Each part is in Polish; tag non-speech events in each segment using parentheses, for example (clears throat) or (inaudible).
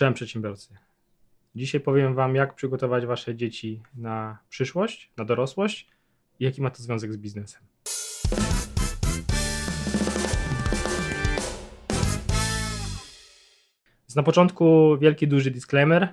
Cześć przedsiębiorcy. Dzisiaj powiem Wam, jak przygotować Wasze dzieci na przyszłość, na dorosłość i jaki ma to związek z biznesem. Na początku wielki, duży disclaimer.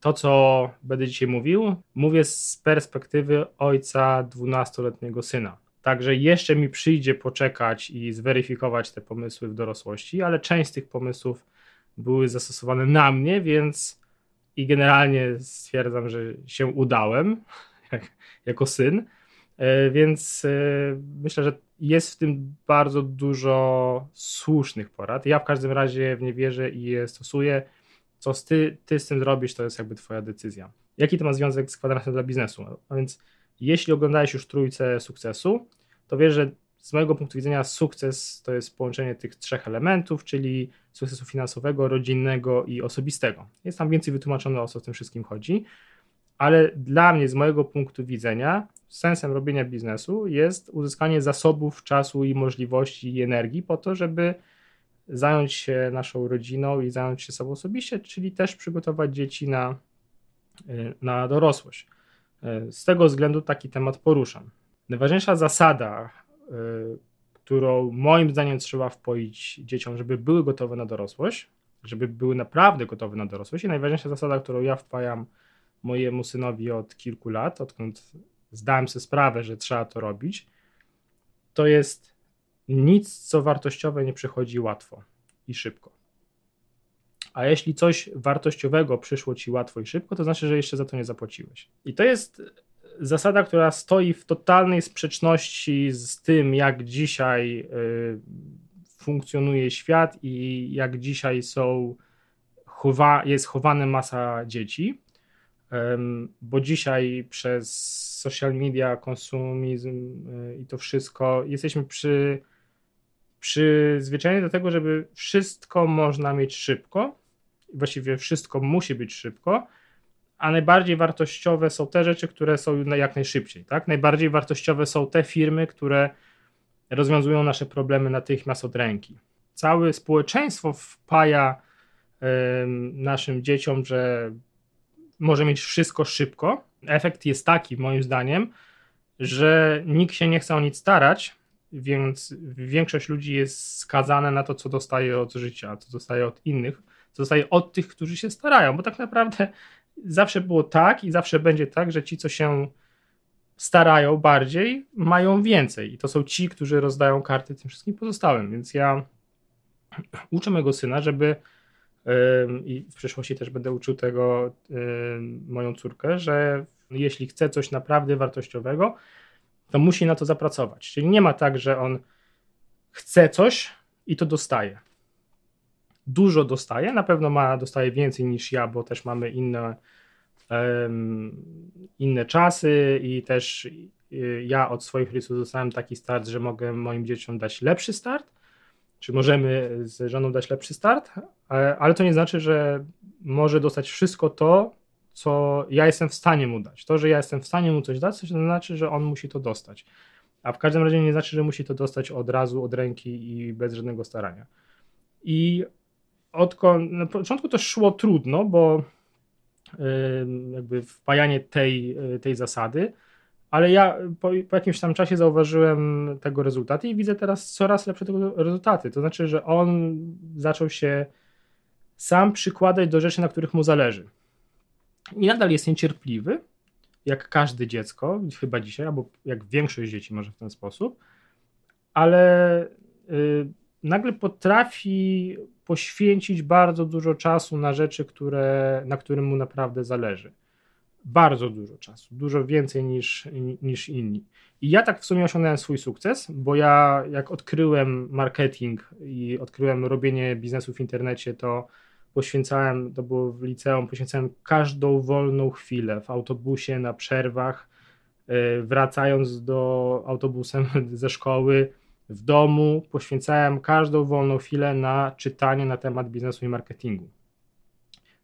To, co będę dzisiaj mówił, mówię z perspektywy ojca 12-letniego syna. Także jeszcze mi przyjdzie poczekać i zweryfikować te pomysły w dorosłości, ale część z tych pomysłów były zastosowane na mnie, więc i generalnie stwierdzam, że się udałem (laughs) jak, jako syn. E, więc e, myślę, że jest w tym bardzo dużo słusznych porad. Ja w każdym razie w nie wierzę i je stosuję. Co ty, ty z tym zrobisz, to jest jakby twoja decyzja. Jaki to ma związek z kwadransem dla biznesu? A więc jeśli oglądałeś już trójce sukcesu, to wiesz, że z mojego punktu widzenia sukces to jest połączenie tych trzech elementów, czyli sukcesu finansowego, rodzinnego i osobistego. Jest tam więcej wytłumaczone o co w tym wszystkim chodzi, ale dla mnie, z mojego punktu widzenia, sensem robienia biznesu jest uzyskanie zasobów czasu i możliwości i energii po to, żeby zająć się naszą rodziną i zająć się sobą osobiście, czyli też przygotować dzieci na, y, na dorosłość. Y, z tego względu taki temat poruszam. Najważniejsza zasada, którą moim zdaniem trzeba wpoić dzieciom, żeby były gotowe na dorosłość, żeby były naprawdę gotowe na dorosłość i najważniejsza zasada, którą ja wpajam mojemu synowi od kilku lat, odkąd zdałem sobie sprawę, że trzeba to robić, to jest nic, co wartościowe nie przychodzi łatwo i szybko. A jeśli coś wartościowego przyszło ci łatwo i szybko, to znaczy, że jeszcze za to nie zapłaciłeś. I to jest zasada, która stoi w totalnej sprzeczności z tym, jak dzisiaj y, funkcjonuje świat i jak dzisiaj są jest chowana masa dzieci. Bo dzisiaj przez social media, konsumizm y, i to wszystko jesteśmy przy, przyzwyczajeni do tego, żeby wszystko można mieć szybko, właściwie wszystko musi być szybko, a najbardziej wartościowe są te rzeczy, które są jak najszybciej. Tak? Najbardziej wartościowe są te firmy, które rozwiązują nasze problemy natychmiast od ręki. Całe społeczeństwo wpaja naszym dzieciom, że może mieć wszystko szybko. Efekt jest taki, moim zdaniem, że nikt się nie chce o nic starać, więc większość ludzi jest skazana na to, co dostaje od życia, co dostaje od innych, co dostaje od tych, którzy się starają, bo tak naprawdę zawsze było tak i zawsze będzie tak, że ci, co się starają bardziej, mają więcej. I to są ci, którzy rozdają karty tym wszystkim pozostałym. Więc ja uczę mojego syna, żeby i w przyszłości też będę uczył tego moją córkę, że jeśli chce coś naprawdę wartościowego, to musi na to zapracować. Czyli nie ma tak, że on chce coś i to dostaje. Dużo dostaje, na pewno ma, dostaje więcej niż ja, bo też mamy inne, um, inne czasy i też y, ja od swoich rodziców dostałem taki start, że mogę moim dzieciom dać lepszy start, czy możemy z żoną dać lepszy start, ale to nie znaczy, że może dostać wszystko to, co ja jestem w stanie mu dać. To, że ja jestem w stanie mu coś dać, to znaczy, że on musi to dostać. A w każdym razie nie znaczy, że musi to dostać od razu, od ręki i bez żadnego starania. I odkąd, na początku to szło trudno, bo jakby wpajanie tej, tej zasady, ale ja po, po, jakimś tam czasie zauważyłem tego rezultaty i widzę teraz coraz lepsze tego rezultaty. To znaczy, że on zaczął się sam przykładać do rzeczy, na których mu zależy. I nadal jest niecierpliwy, jak każde dziecko, chyba dzisiaj, albo jak większość dzieci może w ten sposób, ale y, nagle potrafi poświęcić bardzo dużo czasu na rzeczy, które, na którym mu naprawdę zależy bardzo dużo czasu, dużo więcej niż, niż inni. I ja tak w sumie osiągnąłem swój sukces, bo ja jak odkryłem marketing i odkryłem robienie biznesu w internecie, to poświęcałem, to było w liceum, poświęcałem każdą wolną chwilę w autobusie, na przerwach, e, wracając do autobusem (laughs) ze szkoły, w domu, poświęcałem każdą wolną chwilę na czytanie na temat biznesu i marketingu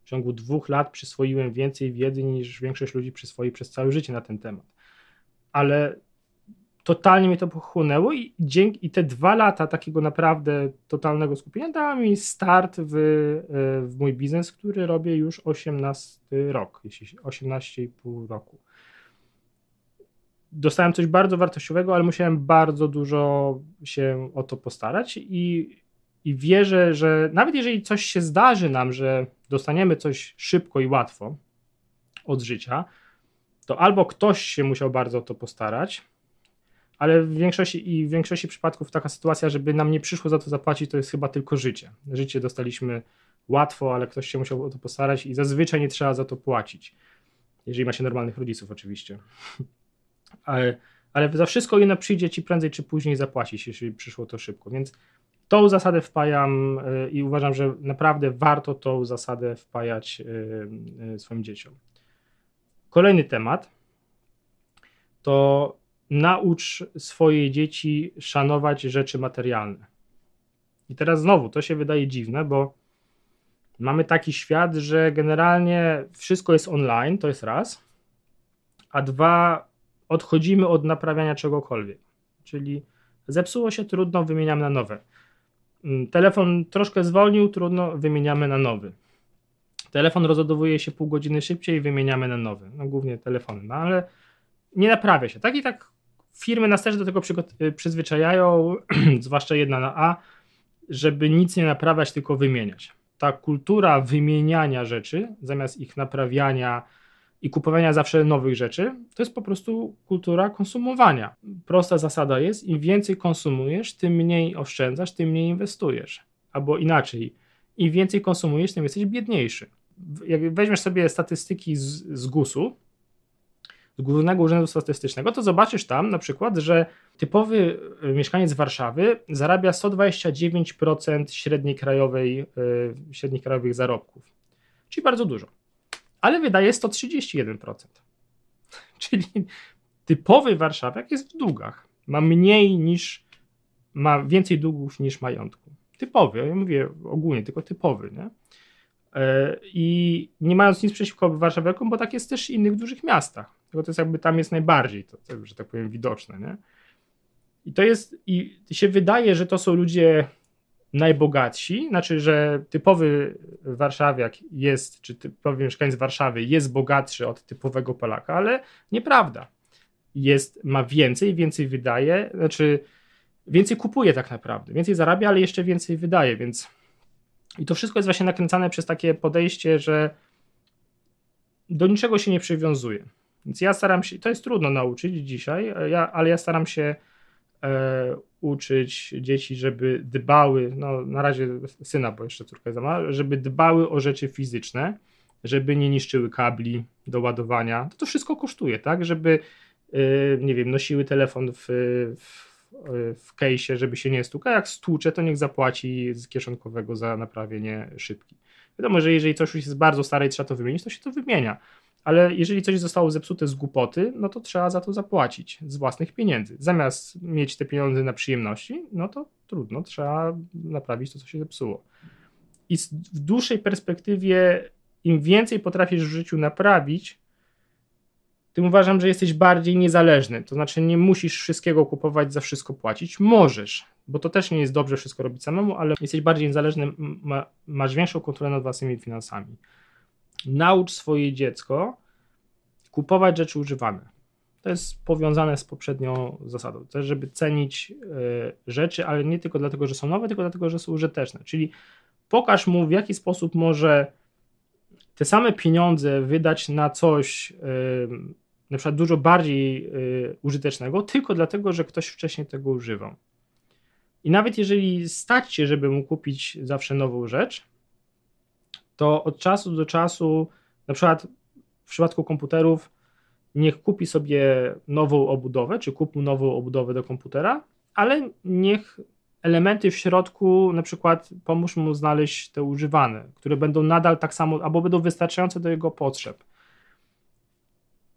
w ciągu dwóch lat przyswoiłem więcej wiedzy niż większość ludzi przyswoi przez całe życie na ten temat. Ale totalnie mnie to pochłonęło i, dzięki, i te dwa lata takiego naprawdę totalnego skupienia dało mi start w, e, w mój biznes, który robię już 18 rok, jeśli 18,5 roku. Dostałem coś bardzo wartościowego, ale musiałem bardzo dużo się o to postarać i, i wierzę, że nawet jeżeli coś się zdarzy nam, że dostaniemy coś szybko i łatwo od życia, to albo ktoś się musiał bardzo o to postarać, ale w większości i w większości przypadków taka sytuacja, żeby nam nie przyszło za to zapłacić, to jest chyba tylko życie. Życie dostaliśmy łatwo, ale ktoś się musiał o to postarać i zazwyczaj nie trzeba za to płacić. Jeżeli ma się normalnych rodziców, oczywiście. Ale, ale za wszystko inne przyjdzie ci prędzej czy później zapłacić, jeśli przyszło to szybko. Więc tą zasadę wpajam y, i uważam, że naprawdę warto tą zasadę wpajać y, y, swoim dzieciom. Kolejny temat to naucz swoje dzieci szanować rzeczy materialne. I teraz znowu, to się wydaje dziwne, bo mamy taki świat, że generalnie wszystko jest online, to jest raz, a dwa, odchodzimy od naprawiania czegokolwiek. Czyli zepsuło się, trudno, wymieniamy na nowe. Mm, telefon troszkę zwolnił, trudno, wymieniamy na nowy. Telefon rozładowuje się pół godziny szybciej, wymieniamy na nowy. No głównie telefony, no ale nie naprawia się. Tak i tak firmy nas też do tego y, przyzwyczajają, (clears throat) zwłaszcza jedna na A, żeby nic nie naprawiać, tylko wymieniać. Ta kultura wymieniania rzeczy, zamiast ich naprawiania i kupowania zawsze nowych rzeczy, to jest po prostu kultura konsumowania. Prosta zasada jest, im więcej konsumujesz, tym mniej oszczędzasz, tym mniej inwestujesz. Albo inaczej, im więcej konsumujesz, tym jesteś biedniejszy. Jak weźmiesz sobie statystyki z, z GUS-u, z Głównego Urzędu Statystycznego, to zobaczysz tam na przykład, że typowy e, mieszkaniec Warszawy zarabia 129% średniej krajowej, yy, średnich krajowych zarobków, czyli bardzo dużo, ale wydaje 131%. Czyli typowy warszawiak jest w długach, ma mniej niż, ma więcej długów niż majątku. Typowy, ja mówię ogólnie, tylko typowy, nie? E, I nie mając nic przeciwko warszawiakom, bo tak jest też w innych dużych miastach. To jest jakby tam jest najbardziej, to, to, że tak powiem, widoczne. Nie? I to jest, i się wydaje, że to są ludzie najbogatsi, znaczy, że typowy warszawiak jest, czy typowy mieszkaniec Warszawy jest bogatszy od typowego Polaka, ale nieprawda. Jest, ma więcej, więcej wydaje, znaczy więcej kupuje tak naprawdę, więcej zarabia, ale jeszcze więcej wydaje, więc i to wszystko jest właśnie nakręcane przez takie podejście, że do niczego się nie przywiązuje. Więc ja staram się, to jest trudno nauczyć dzisiaj, ja, ale ja staram się uczyć dzieci, żeby dbały, no na razie syna, bo jeszcze córka jest ma, żeby dbały o rzeczy fizyczne, żeby nie niszczyły kabli do ładowania. To, to wszystko kosztuje, tak? Żeby, e, nie wiem, nosiły telefon w, w w kejsie, żeby się nie stukał. Jak stłucze, to niech zapłaci z kieszonkowego za naprawienie szybki. Wiadomo, że jeżeli coś już jest bardzo stare i trzeba to wymienić, to się to wymienia ale jeżeli coś zostało zepsute z głupoty, no to trzeba za to zapłacić z własnych pieniędzy. Zamiast mieć te pieniądze na przyjemności, no to trudno, trzeba naprawić to, co się zepsuło. I w dłuższej perspektywie, im więcej potrafisz w życiu naprawić, tym uważam, że jesteś bardziej niezależny. To znaczy, nie musisz wszystkiego kupować, za wszystko płacić. Możesz, bo to też nie jest dobrze wszystko robić samemu, ale jesteś bardziej niezależny, ma, masz większą kontrolę nad własnymi finansami naucz swoje dziecko kupować rzeczy używane. To jest powiązane z poprzednią zasadą. Też, żeby cenić y, rzeczy, ale nie tylko dlatego, że są nowe, tylko dlatego, że są użyteczne. Czyli pokaż mu, w jaki sposób może te same pieniądze wydać na coś, y, na przykład dużo bardziej y, użytecznego, tylko dlatego, że ktoś wcześniej tego używał. I nawet jeżeli stać się, żeby mu kupić zawsze nową rzecz, to od czasu do czasu, na przykład w przypadku komputerów, niech kupi sobie nową obudowę, czy kupi nową obudowę do komputera, ale niech elementy w środku, na przykład pomóż mu znaleźć te używane, które będą nadal tak samo, albo będą wystarczające do jego potrzeb.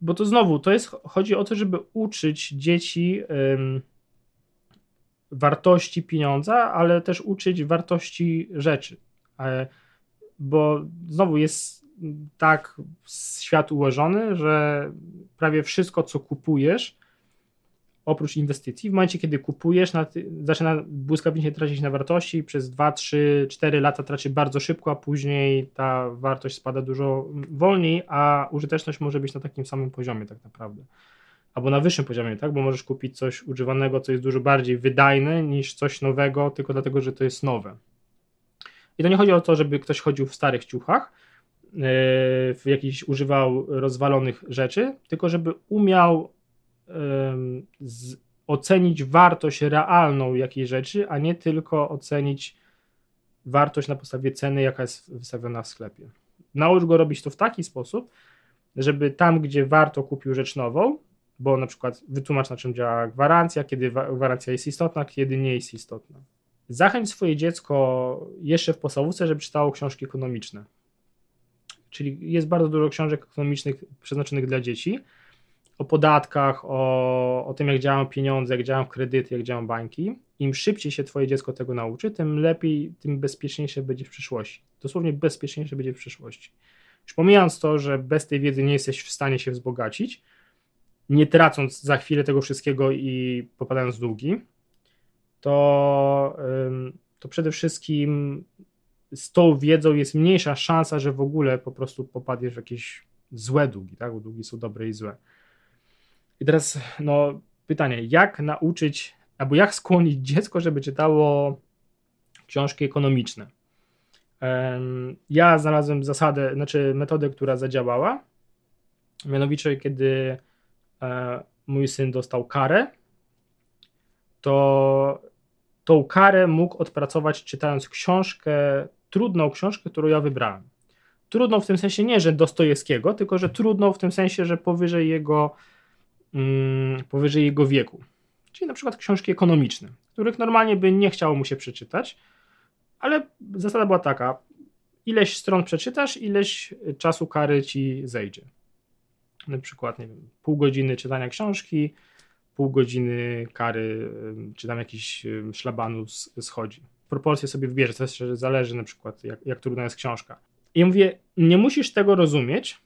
Bo to znowu, to jest, chodzi o to, żeby uczyć dzieci ym, wartości pieniądza, ale też uczyć wartości rzeczy. Bo znowu jest tak świat ułożony, że prawie wszystko, co kupujesz, oprócz inwestycji, w momencie, kiedy kupujesz, na, zaczyna błyskawicznie tracić na wartości, przez 2, 3, 4 lata traci bardzo szybko, a później ta wartość spada dużo wolniej, a użyteczność może być na takim samym poziomie tak naprawdę. Albo na wyższym poziomie, tak? Bo możesz kupić coś używanego, co jest dużo bardziej wydajne niż coś nowego, tylko dlatego, że to jest nowe. To nie chodzi o to, żeby ktoś chodził w starych ciuchach, yy, w jakichś używał rozwalonych rzeczy, tylko żeby umiał z, ocenić wartość realną jakiejś rzeczy, a nie tylko ocenić wartość na podstawie ceny, jaka jest wystawiona w sklepie. Naucz go robić to w taki sposób, żeby tam, gdzie warto kupił rzecz nową, bo na przykład wytłumacz na czym działa gwarancja, kiedy gwarancja jest istotna, kiedy nie jest istotna. Zachęć swoje dziecko jeszcze w podstawówce, żeby czytało książki ekonomiczne. Czyli jest bardzo dużo książek ekonomicznych przeznaczonych dla dzieci, o podatkach, o, o tym, jak działają pieniądze, jak działają kredyty, jak działają banki. Im szybciej się Twoje dziecko tego nauczy, tym lepiej, tym bezpieczniejsze będzie w przyszłości. Dosłownie bezpieczniejsze będzie w przyszłości. Już pomijając to, że bez tej wiedzy nie jesteś w stanie się wzbogacić, nie tracąc za chwilę tego wszystkiego i popadając w długi, to, to przede wszystkim z tą wiedzą jest mniejsza szansa, że w ogóle po prostu popadniesz w jakieś złe długi, tak? bo długi są dobre i złe. I teraz no, pytanie, jak nauczyć, albo jak skłonić dziecko, żeby czytało książki ekonomiczne? Ja znalazłem zasadę, znaczy metodę, która zadziałała. Mianowicie, kiedy e, mój syn dostał karę, to tą karę mógł odpracować czytając książkę, trudną książkę, którą ja wybrałem. Trudną w tym sensie nie, że Dostojewskiego, tylko że trudną w tym sensie, że powyżej jego Mm, powyżej jego wieku. Czyli na przykład książki ekonomiczne, których normalnie by nie chciało mu się przeczytać, ale zasada była taka: ileś stron przeczytasz, ileś czasu kary ci zejdzie. Na przykład, nie wiem, pół godziny czytania książki, pół godziny kary, czy tam jakiś szlabanu schodzi. Proporcje sobie wybierze, to też zależy na przykład, jak, jak trudna jest książka. I mówię, nie musisz tego rozumieć,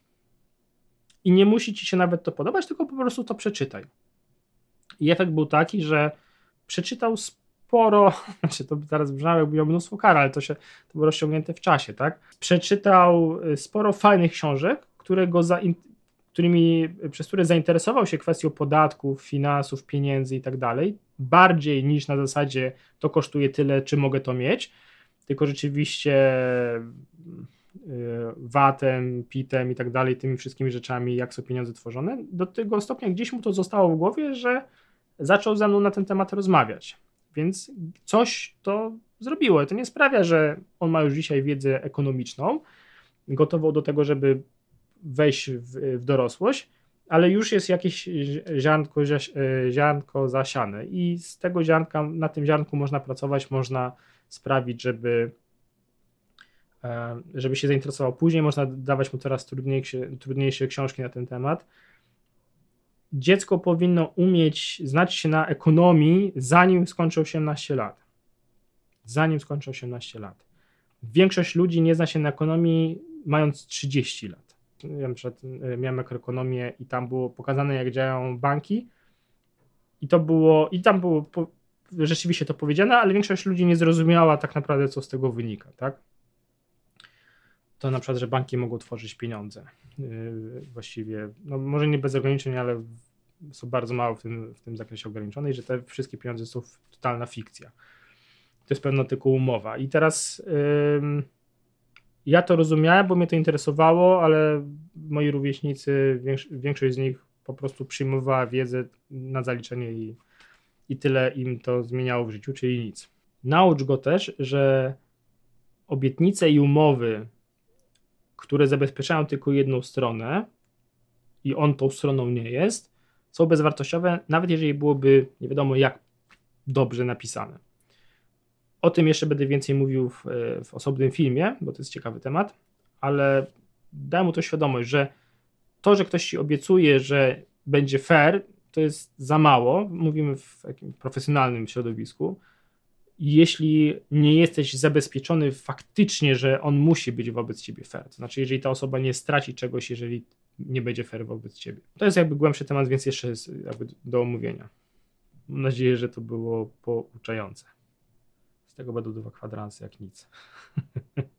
i nie musi ci się nawet to podobać, tylko po prostu to przeczytaj. I efekt był taki, że przeczytał sporo, (laughs) znaczy to teraz brzmiało jakby miał mnóstwo kar, ale to się to było rozciągnięte w czasie, tak? Przeczytał y, sporo fajnych książek, które go za, którymi, przez które zainteresował się kwestią podatków, finansów, pieniędzy i tak dalej, bardziej niż na zasadzie to kosztuje tyle, czy mogę to mieć, tylko rzeczywiście Y, VAT-em, PIT-em i tak dalej, tymi wszystkimi rzeczami, jak są pieniądze tworzone, do tego stopnia gdzieś mu to zostało w głowie, że zaczął ze mną na ten temat rozmawiać. Więc coś to zrobiło. To nie sprawia, że on ma już dzisiaj wiedzę ekonomiczną, gotową do tego, żeby wejść w, w dorosłość, ale już jest jakieś ziarnko, ziarnko zasiane i z tego ziarnka, na tym ziarnku można pracować, można sprawić, żeby E, żeby się zainteresował. Później można dawać mu coraz trudniejsze, trudniejsze książki na ten temat. Dziecko powinno umieć znać się na ekonomii, zanim skończy 18 lat. Zanim skończy 18 lat. Większość ludzi nie zna się na ekonomii mając 30 lat. Ja przykład e, miałem makroekonomię i tam było pokazane, jak działają banki. I to było, i tam było rzeczywiście to powiedziane, ale większość ludzi nie zrozumiała tak naprawdę, co z tego wynika, tak? to na przykład, że banki mogą tworzyć pieniądze. Yy, właściwie, no może nie bez ograniczeń, ale są bardzo mało w tym, w tym zakresie ograniczone i że te wszystkie pieniądze są totalna fikcja. To jest pewno tylko umowa. I teraz yy, ja to rozumiałem, bo mnie to interesowało, ale moi rówieśnicy, większość z nich po prostu przyjmowała wiedzę na zaliczenie i, i tyle im to zmieniało w życiu, czyli nic. Naucz go też, że obietnice i umowy które zabezpieczają tylko jedną stronę i on tą stroną nie jest, są bezwartościowe, nawet jeżeli byłoby nie wiadomo jak dobrze napisane. O tym jeszcze będę więcej mówił w, w osobnym filmie, bo to jest ciekawy temat, ale daj mu to świadomość, że to, że ktoś ci obiecuje, że będzie fair, to jest za mało. Mówimy w takim profesjonalnym środowisku jeśli nie jesteś zabezpieczony faktycznie, że on musi być wobec ciebie fair. To znaczy, jeżeli ta osoba nie straci czegoś, jeżeli nie będzie fair wobec ciebie. To jest jakby głębszy temat, więc jeszcze jest jakby do omówienia. Mam nadzieję, że to było pouczające. Z tego będą dwa kwadransy jak nic. (laughs)